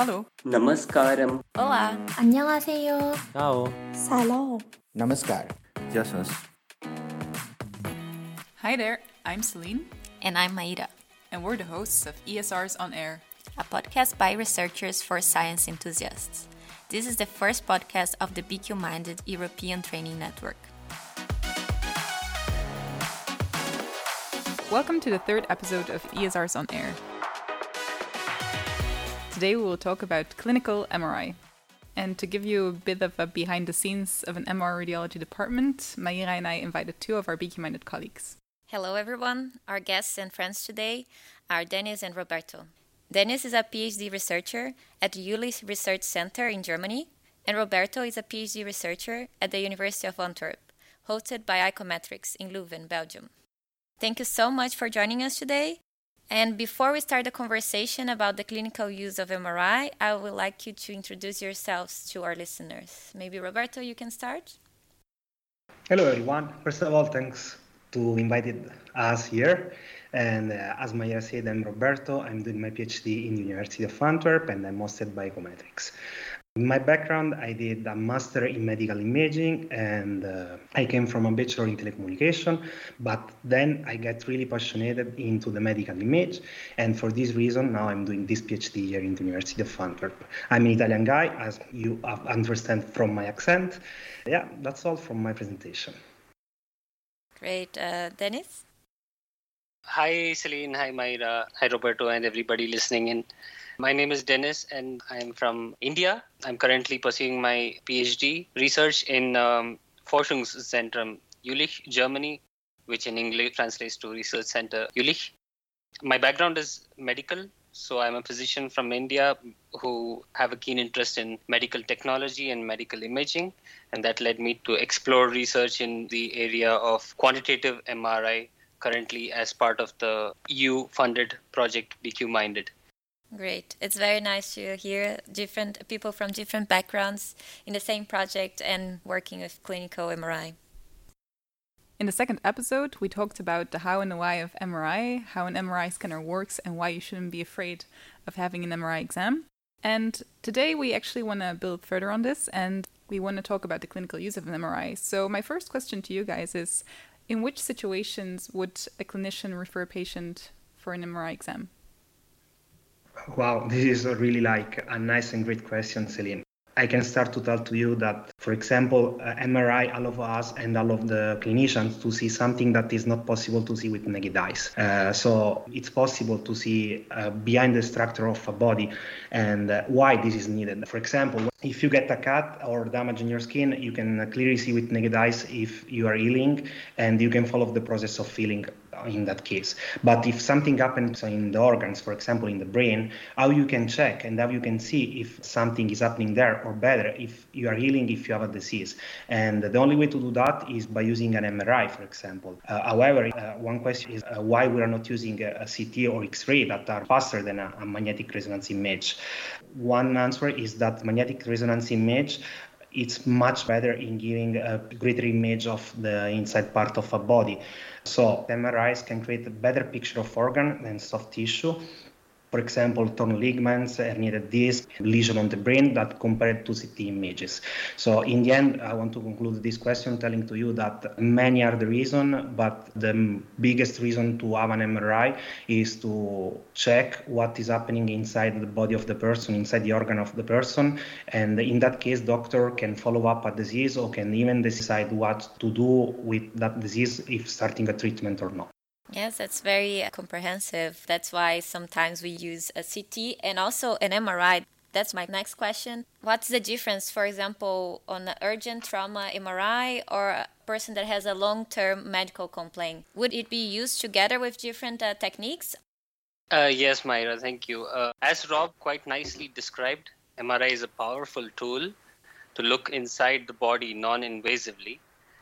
Hallo. Namaskaram. Olá. 안녕하세요. Ciao. Salam. Namaskar. Jasas. Hi there, I'm Celine, And I'm Maida, and we're the hosts of ESRs on Air. a podcast by researchers for science enthusiasts. This is the first podcast of the BQ Minded European Training Network. Welcome to the third episode of ESRs on Air. Today we will talk about clinical MRI. And to give you a bit of a behind the scenes of an MR radiology department, Mayra and I invited two of our BQ Minded colleagues. Hello, everyone. Our guests and friends today are Dennis and Roberto. Dennis is a PhD researcher at the Jülich Research Center in Germany, and Roberto is a PhD researcher at the University of Antwerp, hosted by icometrix in Leuven, Belgium. Thank you so much for joining us today. And before we start the conversation about the clinical use of MRI, I would like you to introduce yourselves to our listeners. Maybe Roberto, you can start. Hello, everyone. First of all, thanks to invited us here. And uh, as Maya said, I'm Roberto. I'm doing my PhD in University of Antwerp, and I'm hosted by icometrix. In my background, I did a master in medical imaging, and uh, I came from a bachelor in telecommunication. But then I got really passionate into the medical image, and for this reason, now I'm doing this PhD here in the University of Antwerp. I'm an Italian guy, as you understand from my accent. Yeah, that's all from my presentation. Great. Uh, Dennis? Hi, Celine. Hi, Mayra. Hi, Roberto, and everybody listening in. My name is Dennis, and I'm from India. I'm currently pursuing my PhD research in um, Forschungszentrum Jülich, Germany, which in English translates to Research Center Jülich. My background is medical, so I'm a physician from India who have a keen interest in medical technology and medical imaging, and that led me to explore research in the area of quantitative MRI currently as part of the EU funded project BQ Minded. Great. It's very nice to hear different people from different backgrounds in the same project and working with clinical MRI. In the second episode, we talked about the how and the why of MRI, how an MRI scanner works, and why you shouldn't be afraid of having an MRI exam. And today we actually want to build further on this and we want to talk about the clinical use of an MRI. So, my first question to you guys is In which situations would a clinician refer a patient for an MRI exam? Wow, this is really like a nice and great question, Celine. I can start to tell to you that, for example, uh, MRI allow us and all of the clinicians to see something that is not possible to see with naked eyes. Uh, so it's possible to see uh, behind the structure of a body and uh, why this is needed. For example, if you get a cut or damage in your skin, you can clearly see with naked eyes if you are healing and you can follow the process of healing in that case. But if something happens in the organs, for example, in the brain, how you can check and how you can see if something is happening there or better, if you are healing, if you have a disease. And the only way to do that is by using an MRI, for example. Uh, however, uh, one question is uh, why we are not using a, a CT or X-ray that are faster than a, a magnetic resonance image. One answer is that magnetic resonance image it's much better in giving a greater image of the inside part of a body. So MRIs can create a better picture of organ and soft tissue. For example, torn ligaments, herniated disc, lesion on the brain that compared to CT images. So in the end, I want to conclude this question telling to you that many are the reason, but the biggest reason to have an MRI is to check what is happening inside the body of the person, inside the organ of the person. And in that case, doctor can follow up a disease or can even decide what to do with that disease if starting a treatment or not. Yes, that's very comprehensive. That's why sometimes we use a CT and also an MRI. That's my next question. What's the difference, for example, on an urgent trauma MRI or a person that has a long term medical complaint? Would it be used together with different uh, techniques? Uh, yes, Mayra, thank you. Uh, as Rob quite nicely described, MRI is a powerful tool to look inside the body non invasively,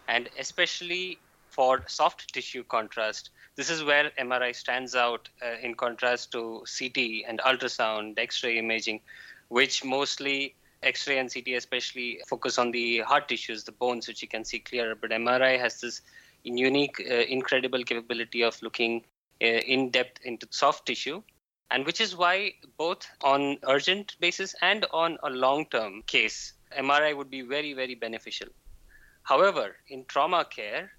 and especially for soft tissue contrast. This is where MRI stands out uh, in contrast to CT and ultrasound, X ray imaging, which mostly X ray and CT especially focus on the hard tissues, the bones, which you can see clearer. But MRI has this unique, uh, incredible capability of looking uh, in depth into soft tissue And which is why, both on urgent basis and on a long term case, MRI would be very, very beneficial. However, in trauma care,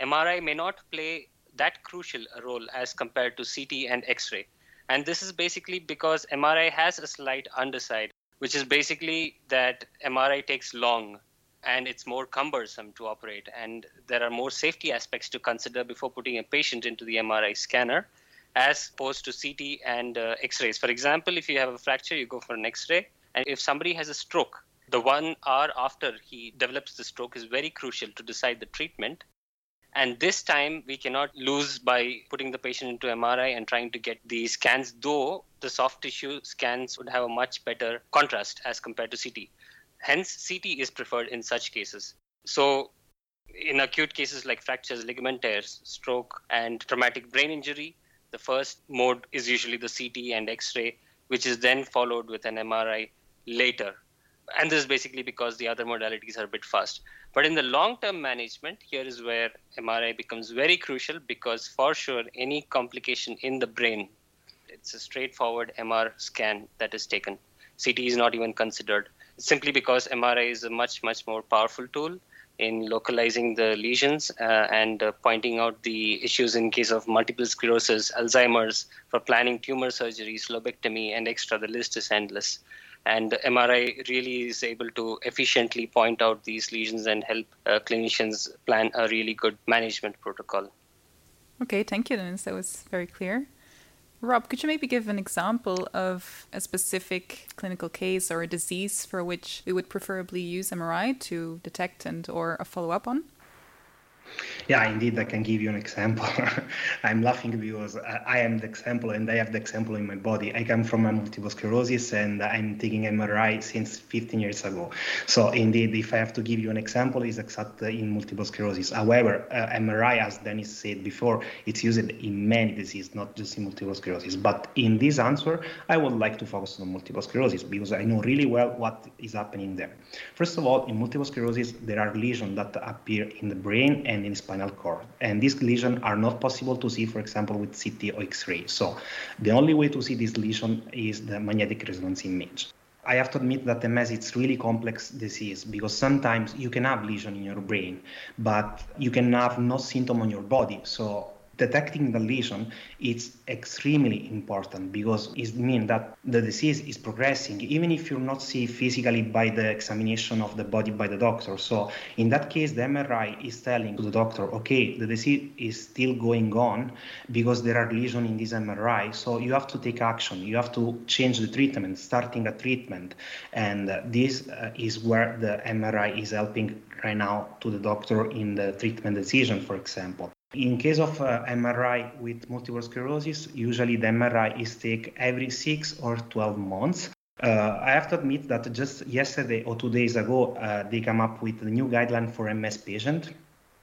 MRI may not play that crucial a role as compared to CT and X ray. And this is basically because MRI has a slight underside, which is basically that MRI takes long and it's more cumbersome to operate. And there are more safety aspects to consider before putting a patient into the MRI scanner as opposed to CT and uh, X rays. For example, if you have a fracture, you go for an X ray. And if somebody has a stroke, the one hour after he develops the stroke is very crucial to decide the treatment. And this time we cannot lose by putting the patient into MRI and trying to get the scans, though the soft tissue scans would have a much better contrast as compared to CT. Hence, CT is preferred in such cases. So, in acute cases like fractures, ligament tears, stroke, and traumatic brain injury, the first mode is usually the CT and X ray, which is then followed with an MRI later. And this is basically because the other modalities are a bit fast. But in the long term management, here is where MRI becomes very crucial because, for sure, any complication in the brain, it's a straightforward MR scan that is taken. CT is not even considered simply because MRI is a much, much more powerful tool in localizing the lesions uh, and uh, pointing out the issues in case of multiple sclerosis, Alzheimer's, for planning tumor surgeries, lobectomy, and extra. The list is endless. And MRI really is able to efficiently point out these lesions and help uh, clinicians plan a really good management protocol. Okay, thank you, Dennis. That was very clear. Rob, could you maybe give an example of a specific clinical case or a disease for which we would preferably use MRI to detect and or follow up on? Yeah, indeed, I can give you an example. I'm laughing because I am the example and I have the example in my body. I come from a multiple sclerosis and I'm taking MRI since 15 years ago. So, indeed, if I have to give you an example, it's exactly in multiple sclerosis. However, uh, MRI, as Dennis said before, it's used in many diseases, not just in multiple sclerosis. But in this answer, I would like to focus on multiple sclerosis because I know really well what is happening there. First of all, in multiple sclerosis, there are lesions that appear in the brain and in spinal cord. And these lesions are not possible to see, for example, with CT or X-ray. So the only way to see this lesion is the magnetic resonance image. I have to admit that MS is really complex disease because sometimes you can have lesion in your brain, but you can have no symptom on your body. So detecting the lesion is extremely important because it means that the disease is progressing even if you're not see physically by the examination of the body by the doctor. So in that case the mri is telling to the doctor okay the disease is still going on because there are lesions in this mri so you have to take action. You have to change the treatment starting a treatment. And this uh, is where the mri is helping right now to the doctor in the treatment decision for example in case of uh, MRI with multiple sclerosis, usually the MRI is taken every six or 12 months. Uh, I have to admit that just yesterday or two days ago, uh, they come up with a new guideline for MS patient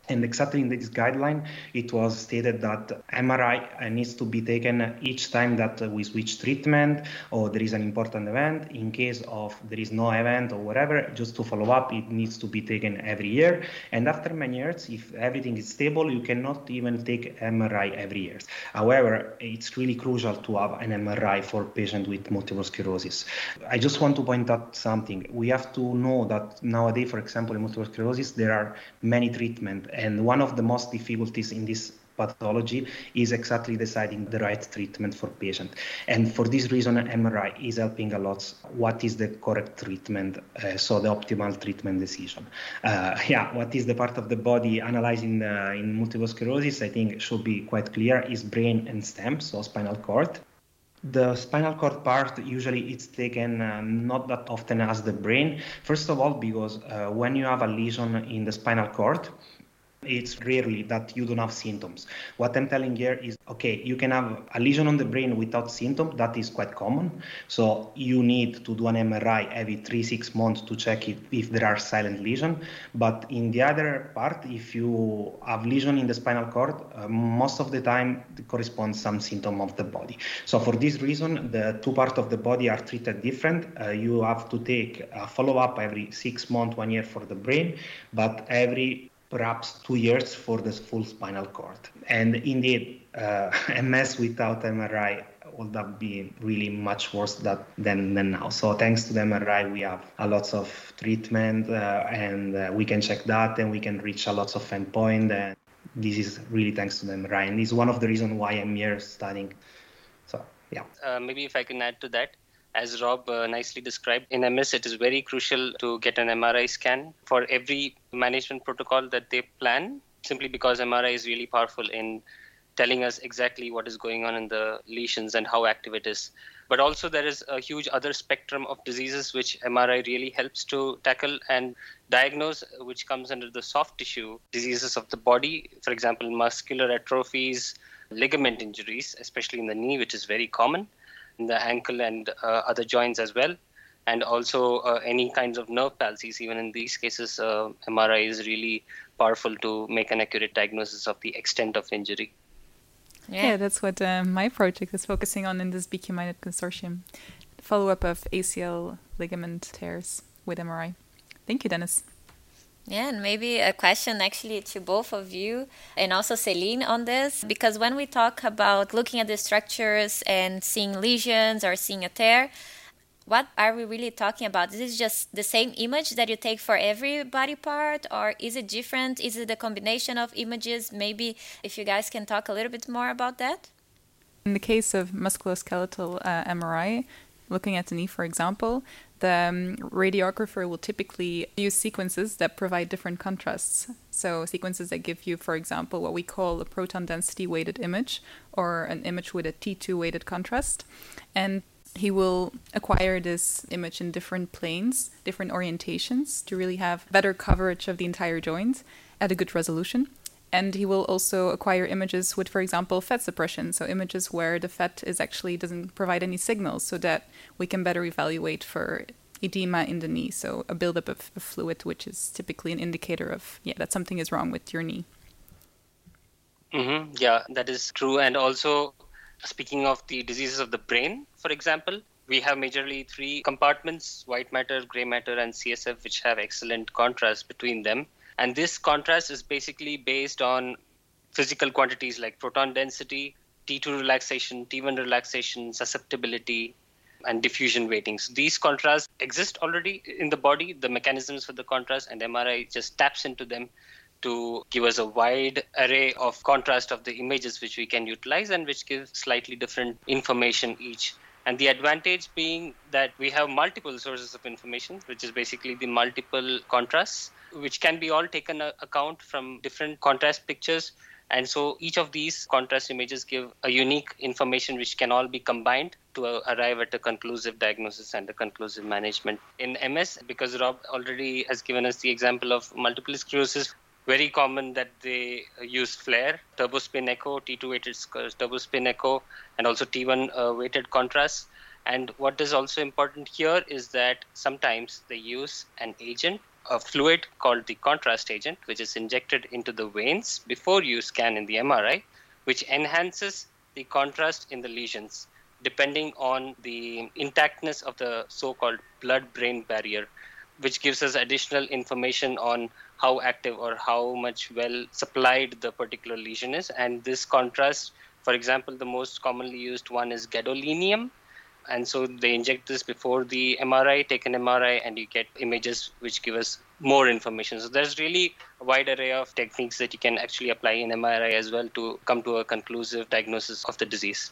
and exactly in this guideline, it was stated that MRI needs to be taken each time that we switch treatment or there is an important event. In case of there is no event or whatever, just to follow up, it needs to be taken every year. And after many years, if everything is stable, you cannot even take MRI every year. However, it's really crucial to have an MRI for patient with multiple sclerosis. I just want to point out something. We have to know that nowadays, for example, in multiple sclerosis, there are many treatments and one of the most difficulties in this pathology is exactly deciding the right treatment for patient. And for this reason, MRI is helping a lot. What is the correct treatment? Uh, so the optimal treatment decision. Uh, yeah, what is the part of the body analyzing uh, in multiple sclerosis? I think should be quite clear is brain and stem, so spinal cord. The spinal cord part usually it's taken uh, not that often as the brain. First of all, because uh, when you have a lesion in the spinal cord, it's rarely that you don't have symptoms. What I'm telling here is okay, you can have a lesion on the brain without symptoms, that is quite common. So you need to do an MRI every three, six months to check if, if there are silent lesions. But in the other part, if you have lesion in the spinal cord, uh, most of the time corresponds some symptom of the body. So for this reason, the two parts of the body are treated different. Uh, you have to take a follow-up every six months, one year for the brain, but every perhaps two years for the full spinal cord. And indeed, uh, MS without MRI would have been really much worse that, than, than now. So thanks to the MRI, we have a lot of treatment uh, and uh, we can check that and we can reach a lot of endpoint. And this is really thanks to the MRI. And is one of the reasons why I'm here studying. So, yeah. Uh, maybe if I can add to that, as Rob uh, nicely described, in MS, it is very crucial to get an MRI scan for every management protocol that they plan, simply because MRI is really powerful in telling us exactly what is going on in the lesions and how active it is. But also, there is a huge other spectrum of diseases which MRI really helps to tackle and diagnose, which comes under the soft tissue diseases of the body, for example, muscular atrophies, ligament injuries, especially in the knee, which is very common the ankle and uh, other joints as well. And also uh, any kinds of nerve palsies. Even in these cases, uh, MRI is really powerful to make an accurate diagnosis of the extent of injury. Yeah, yeah that's what uh, my project is focusing on in this BQ Minded consortium. Follow up of ACL ligament tears with MRI. Thank you, Dennis. Yeah, and maybe a question actually to both of you and also Celine on this, because when we talk about looking at the structures and seeing lesions or seeing a tear, what are we really talking about? Is this just the same image that you take for every body part, or is it different? Is it a combination of images? Maybe if you guys can talk a little bit more about that. In the case of musculoskeletal uh, MRI, looking at the knee, for example, the um, radiographer will typically use sequences that provide different contrasts. So, sequences that give you, for example, what we call a proton density weighted image or an image with a T2 weighted contrast. And he will acquire this image in different planes, different orientations to really have better coverage of the entire joint at a good resolution. And he will also acquire images with, for example, fat suppression. So images where the fat is actually doesn't provide any signals, so that we can better evaluate for edema in the knee. So a buildup of, of fluid, which is typically an indicator of yeah that something is wrong with your knee. Mm-hmm. Yeah, that is true. And also, speaking of the diseases of the brain, for example, we have majorly three compartments white matter, gray matter, and CSF, which have excellent contrast between them. And this contrast is basically based on physical quantities like proton density, T2 relaxation, T1 relaxation, susceptibility, and diffusion weighting. So these contrasts exist already in the body, the mechanisms for the contrast, and MRI just taps into them to give us a wide array of contrast of the images which we can utilize and which give slightly different information each. And the advantage being that we have multiple sources of information, which is basically the multiple contrasts which can be all taken account from different contrast pictures. And so each of these contrast images give a unique information which can all be combined to arrive at a conclusive diagnosis and a conclusive management. In MS, because Rob already has given us the example of multiple sclerosis, very common that they use FLAIR, turbo spin echo, T2 weighted turbo spin echo, and also T1 uh, weighted contrast. And what is also important here is that sometimes they use an agent a fluid called the contrast agent, which is injected into the veins before you scan in the MRI, which enhances the contrast in the lesions depending on the intactness of the so called blood brain barrier, which gives us additional information on how active or how much well supplied the particular lesion is. And this contrast, for example, the most commonly used one is gadolinium, and so they inject this before the MRI, take an MRI, and you get images which give us more information. So there's really a wide array of techniques that you can actually apply in MRI as well to come to a conclusive diagnosis of the disease.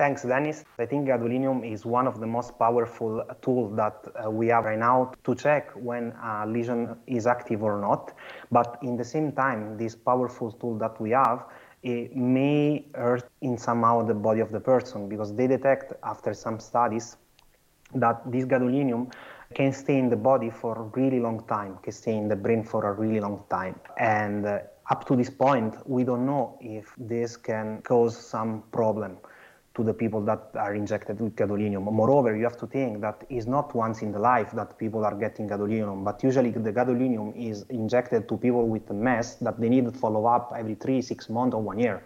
Thanks, Dennis. I think gadolinium is one of the most powerful tools that uh, we have right now to check when a lesion is active or not. But in the same time, this powerful tool that we have it may hurt in somehow the body of the person because they detect after some studies that this gadolinium can stay in the body for a really long time, can stay in the brain for a really long time. And uh, up to this point, we don't know if this can cause some problem to the people that are injected with gadolinium. Moreover, you have to think that it's not once in the life that people are getting gadolinium, but usually the gadolinium is injected to people with MS that they need to follow up every three, six months or one year.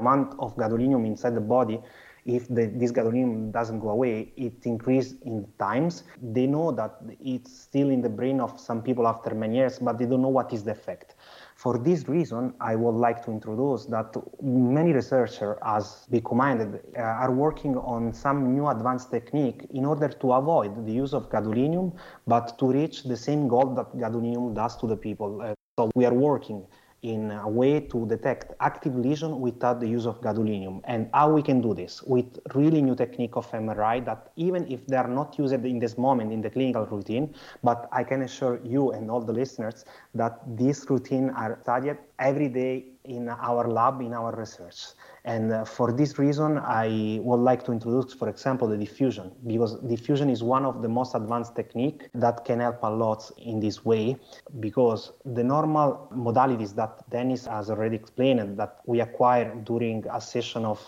Amount of gadolinium inside the body if the, this gadolinium doesn't go away, it increases in times. They know that it's still in the brain of some people after many years, but they don't know what is the effect. For this reason, I would like to introduce that many researchers, as we commented, uh, are working on some new advanced technique in order to avoid the use of gadolinium, but to reach the same goal that gadolinium does to the people. Uh, so we are working in a way to detect active lesion without the use of gadolinium. And how we can do this with really new technique of MRI that even if they are not used in this moment in the clinical routine, but I can assure you and all the listeners that these routine are studied every day in our lab, in our research. And uh, for this reason, I would like to introduce, for example, the diffusion, because diffusion is one of the most advanced technique that can help a lot in this way, because the normal modalities that Dennis has already explained that we acquire during a session of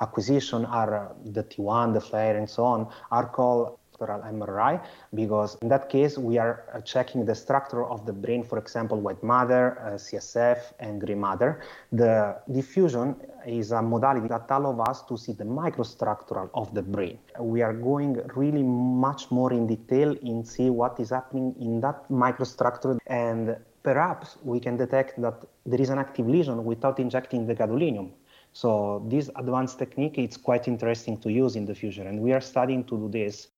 acquisition are the T1, the FLAIR, and so on, are called MRI because in that case we are uh, checking the structure of the brain, for example, white matter, uh, CSF, and gray matter. The diffusion is a modality that allows us to see the microstructure of the brain. We are going really much more in detail in see what is happening in that microstructure and perhaps we can detect that there is an active lesion without injecting the gadolinium. So this advanced technique is quite interesting to use in the future, and we are studying to do this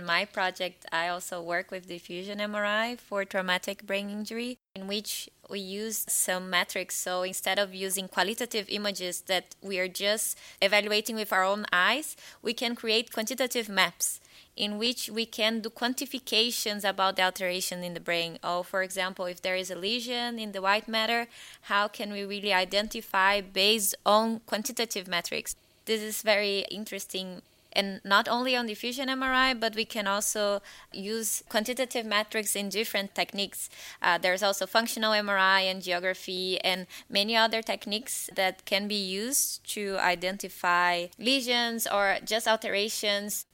in my project, I also work with diffusion MRI for traumatic brain injury, in which we use some metrics. So instead of using qualitative images that we are just evaluating with our own eyes, we can create quantitative maps in which we can do quantifications about the alteration in the brain. Or, for example, if there is a lesion in the white matter, how can we really identify based on quantitative metrics? This is very interesting and not only on diffusion MRI, but we can also use quantitative metrics in different techniques. Uh, there's also functional MRI and angiography and many other techniques that can be used to identify lesions or just alterations.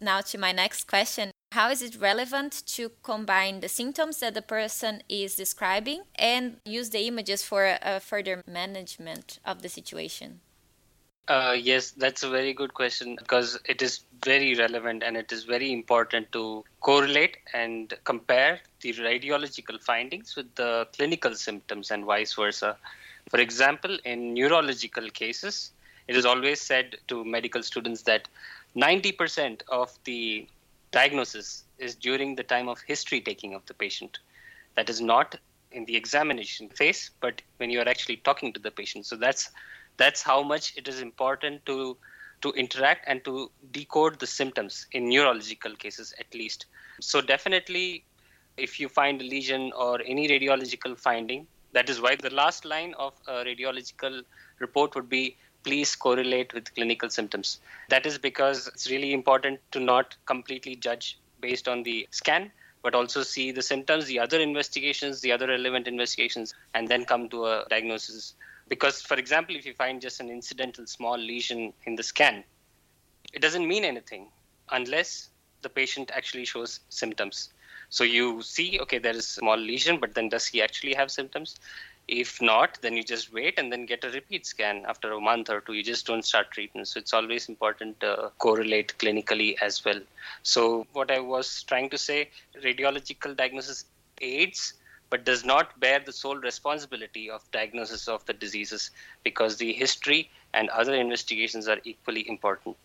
Now, to my next question. How is it relevant to combine the symptoms that the person is describing and use the images for a further management of the situation? Uh, yes, that's a very good question because it is very relevant and it is very important to correlate and compare the radiological findings with the clinical symptoms and vice versa. For example, in neurological cases, it is always said to medical students that 90% of the diagnosis is during the time of history taking of the patient. That is not in the examination phase, but when you are actually talking to the patient. So that's that's how much it is important to to interact and to decode the symptoms in neurological cases at least. So definitely if you find a lesion or any radiological finding that is why the last line of a radiological report would be please correlate with clinical symptoms. That is because it's really important to not completely judge based on the scan but also see the symptoms the other investigations the other relevant investigations and then come to a diagnosis because, for example, if you find just an incidental small lesion in the scan, it doesn't mean anything unless the patient actually shows symptoms. So you see, okay, there is a small lesion, but then does he actually have symptoms? If not, then you just wait and then get a repeat scan after a month or two. You just don't start treatment. So it's always important to correlate clinically as well. So what I was trying to say, radiological diagnosis aids but does not bear the sole responsibility of diagnosis of the diseases because the history and other investigations are equally important.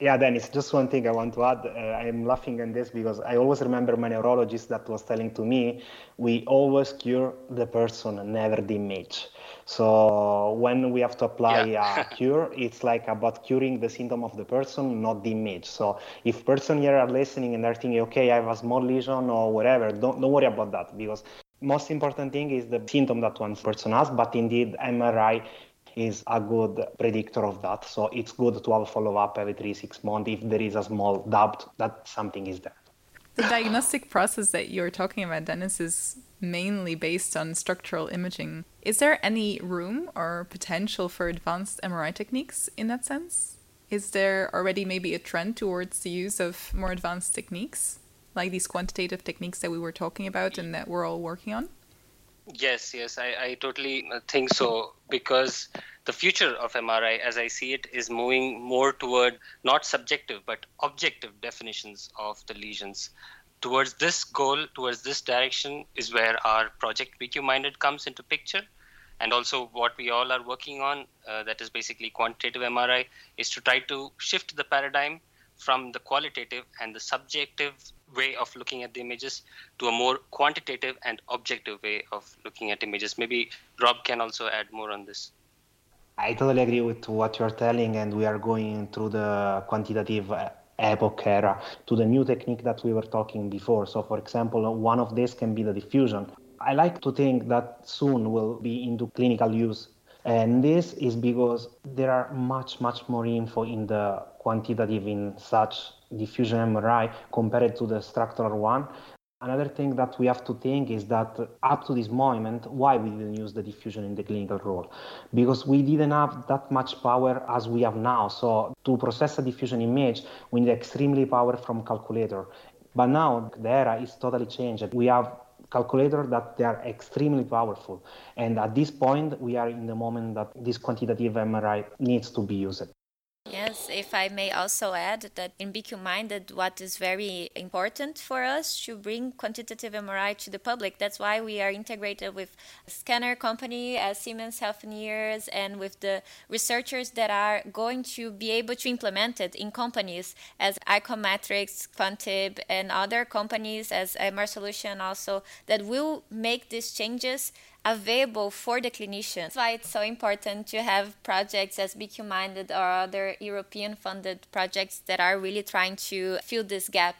Yeah, Dennis, just one thing I want to add. Uh, I'm laughing at this because I always remember my neurologist that was telling to me, we always cure the person, never the image. So when we have to apply yeah. a cure, it's like about curing the symptom of the person, not the image. So if person here are listening and they're thinking, okay, I have a small lesion or whatever, don't, don't worry about that because most important thing is the symptom that one person has, but indeed MRI is a good predictor of that. So it's good to have a follow up every three, six months if there is a small doubt that something is there. The diagnostic process that you're talking about, Dennis, is mainly based on structural imaging. Is there any room or potential for advanced MRI techniques in that sense? Is there already maybe a trend towards the use of more advanced techniques? Like these quantitative techniques that we were talking about and that we're all working on? Yes, yes, I, I totally think so because the future of MRI, as I see it, is moving more toward not subjective but objective definitions of the lesions. Towards this goal, towards this direction, is where our project BQ Minded comes into picture. And also, what we all are working on, uh, that is basically quantitative MRI, is to try to shift the paradigm from the qualitative and the subjective way of looking at the images to a more quantitative and objective way of looking at images. Maybe Rob can also add more on this. I totally agree with what you're telling, and we are going through the quantitative uh, epoch era to the new technique that we were talking before. So, for example, one of these can be the diffusion. I like to think that soon will be into clinical use. And this is because there are much, much more info in the quantitative in such diffusion MRI compared to the structural one. Another thing that we have to think is that up to this moment, why we didn't use the diffusion in the clinical role? Because we didn't have that much power as we have now. So to process a diffusion image, we need extremely power from calculator. But now the era is totally changed. We have calculators that they are extremely powerful. And at this point, we are in the moment that this quantitative MRI needs to be used. Yes, if I may also add that in BQ Minded, what is very important for us to bring quantitative MRI to the public. That's why we are integrated with scanner company as Siemens Healthineers and with the researchers that are going to be able to implement it in companies as icometrix, Quantib, and other companies as MR Solution also that will make these changes available for the clinician. That's why it's so important to have projects as BQ Minded or other European funded projects that are really trying to fill this gap.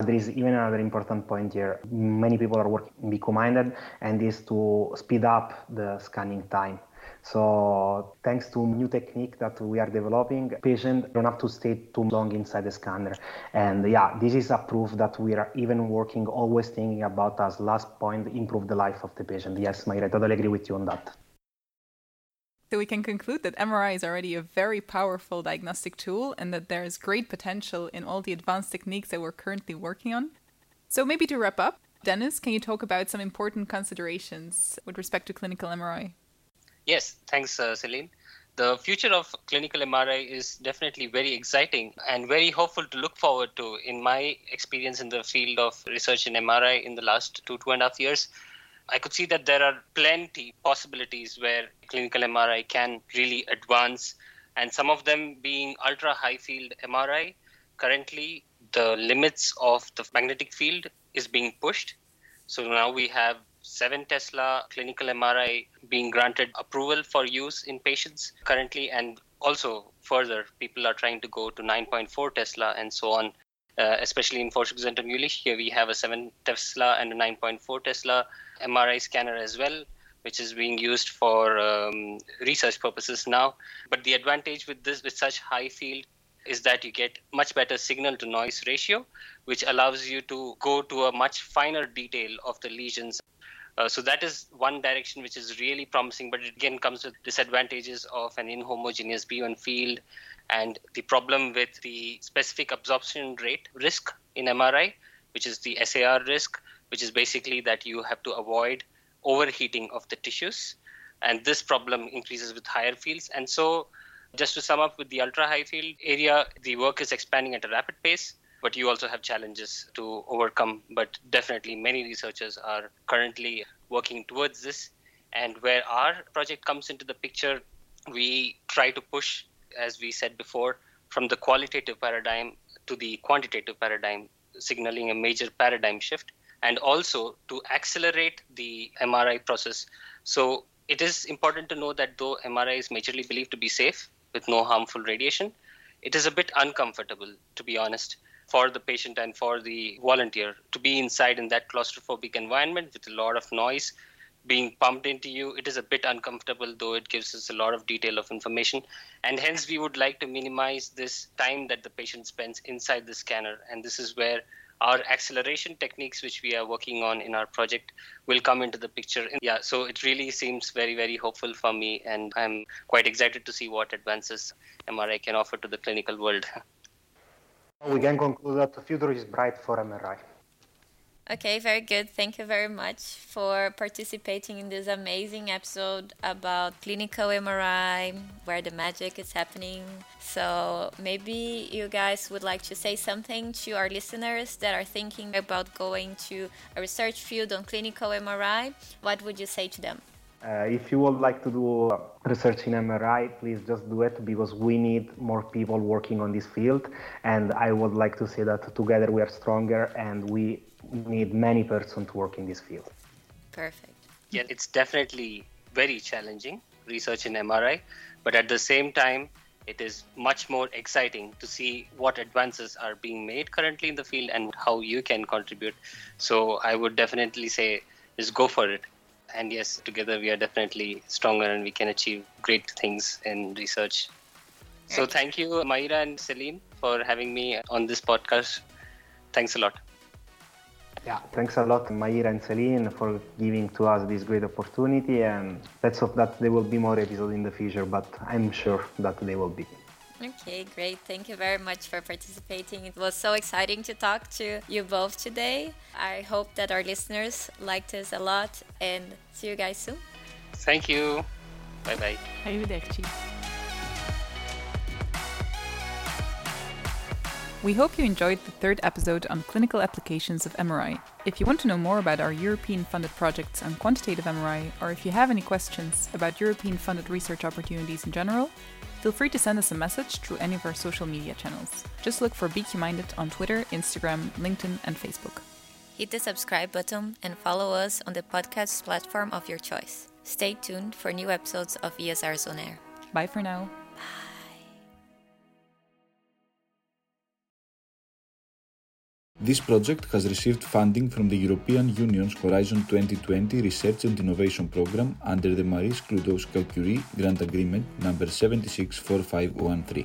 There is even another important point here. Many people are working BQ Minded, and is to speed up the scanning time. So thanks to new technique that we are developing, patients don't have to stay too long inside the scanner. And yeah, this is a proof that we are even working, always thinking about as last point, improve the life of the patient. Yes, Mayra, I totally agree with you on that. So we can conclude that MRI is already a very powerful diagnostic tool and that there is great potential in all the advanced techniques that we're currently working on. So maybe to wrap up, Dennis, can you talk about some important considerations with respect to clinical MRI? Yes, thanks, uh, Celine. The future of clinical MRI is definitely very exciting and very hopeful to look forward to. In my experience in the field of research in MRI in the last two, two and a half years, I could see that there are plenty possibilities where clinical MRI can really advance, and some of them being ultra high field MRI. Currently, the limits of the magnetic field is being pushed. So now we have 7 Tesla clinical MRI being granted approval for use in patients currently, and also further, people are trying to go to 9.4 Tesla and so on. Uh, especially in Forschungszentrum Jülich, here we have a 7 Tesla and a 9.4 Tesla MRI scanner as well, which is being used for um, research purposes now. But the advantage with this, with such high field, is that you get much better signal to noise ratio, which allows you to go to a much finer detail of the lesions uh, so that is one direction which is really promising, but it again comes with disadvantages of an inhomogeneous B1 field and the problem with the specific absorption rate risk in MRI, which is the SAR risk, which is basically that you have to avoid overheating of the tissues. And this problem increases with higher fields. And so, just to sum up with the ultra high field area, the work is expanding at a rapid pace but you also have challenges to overcome. But definitely, many researchers are currently working towards this. And where our project comes into the picture, we try to push, as we said before, from the qualitative paradigm to the quantitative paradigm, signaling a major paradigm shift, and also to accelerate the MRI process. So it is important to know that though MRI is majorly believed to be safe with no harmful radiation, it is a bit uncomfortable, to be honest for the patient and for the volunteer to be inside in that claustrophobic environment with a lot of noise being pumped into you. It is a bit uncomfortable though it gives us a lot of detail of information. And hence we would like to minimize this time that the patient spends inside the scanner. And this is where our acceleration techniques which we are working on in our project will come into the picture yeah so it really seems very very hopeful for me and i'm quite excited to see what advances mri can offer to the clinical world We can conclude that the future is bright for MRI. Okay, very good. Thank you very much for participating in this amazing episode about clinical MRI, where the magic is happening. So, maybe you guys would like to say something to our listeners that are thinking about going to a research field on clinical MRI. What would you say to them? Uh, if you would like to do research in MRI, please just do it because we need more people working on this field. And I would like to say that together we are stronger and we need many persons to work in this field. Perfect. Yeah, it's definitely very challenging research in MRI, but at the same time, it is much more exciting to see what advances are being made currently in the field and how you can contribute. So I would definitely say just go for it. And yes, together we are definitely stronger and we can achieve great things in research. So thank you, Mayra and Celine, for having me on this podcast. Thanks a lot. Yeah, thanks a lot, Mayra and Celine, for giving to us this great opportunity. And let's hope that there will be more episodes in the future, but I'm sure that they will be. Okay, great. Thank you very much for participating. It was so exciting to talk to you both today. I hope that our listeners liked us a lot and see you guys soon. Thank you. Bye bye. Arrivederci. We hope you enjoyed the third episode on clinical applications of MRI. If you want to know more about our European funded projects on quantitative MRI, or if you have any questions about European funded research opportunities in general, feel free to send us a message through any of our social media channels. Just look for BQ Minded on Twitter, Instagram, LinkedIn, and Facebook. Hit the subscribe button and follow us on the podcast platform of your choice. Stay tuned for new episodes of ESRs on Air. Bye for now. This project has received funding from the European Union's Horizon 2020 Research and Innovation Programme under the Marie Sklodowska-Curie Grant Agreement number 764513.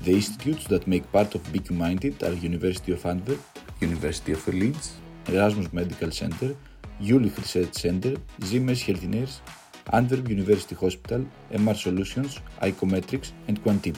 The institutes that make part of BQ Minded are University of Antwerp, University of Leeds, Erasmus Medical Center, Jülich Research Center, Siemens Healthineers, Antwerp University Hospital, MR Solutions, icometrix and Quantib.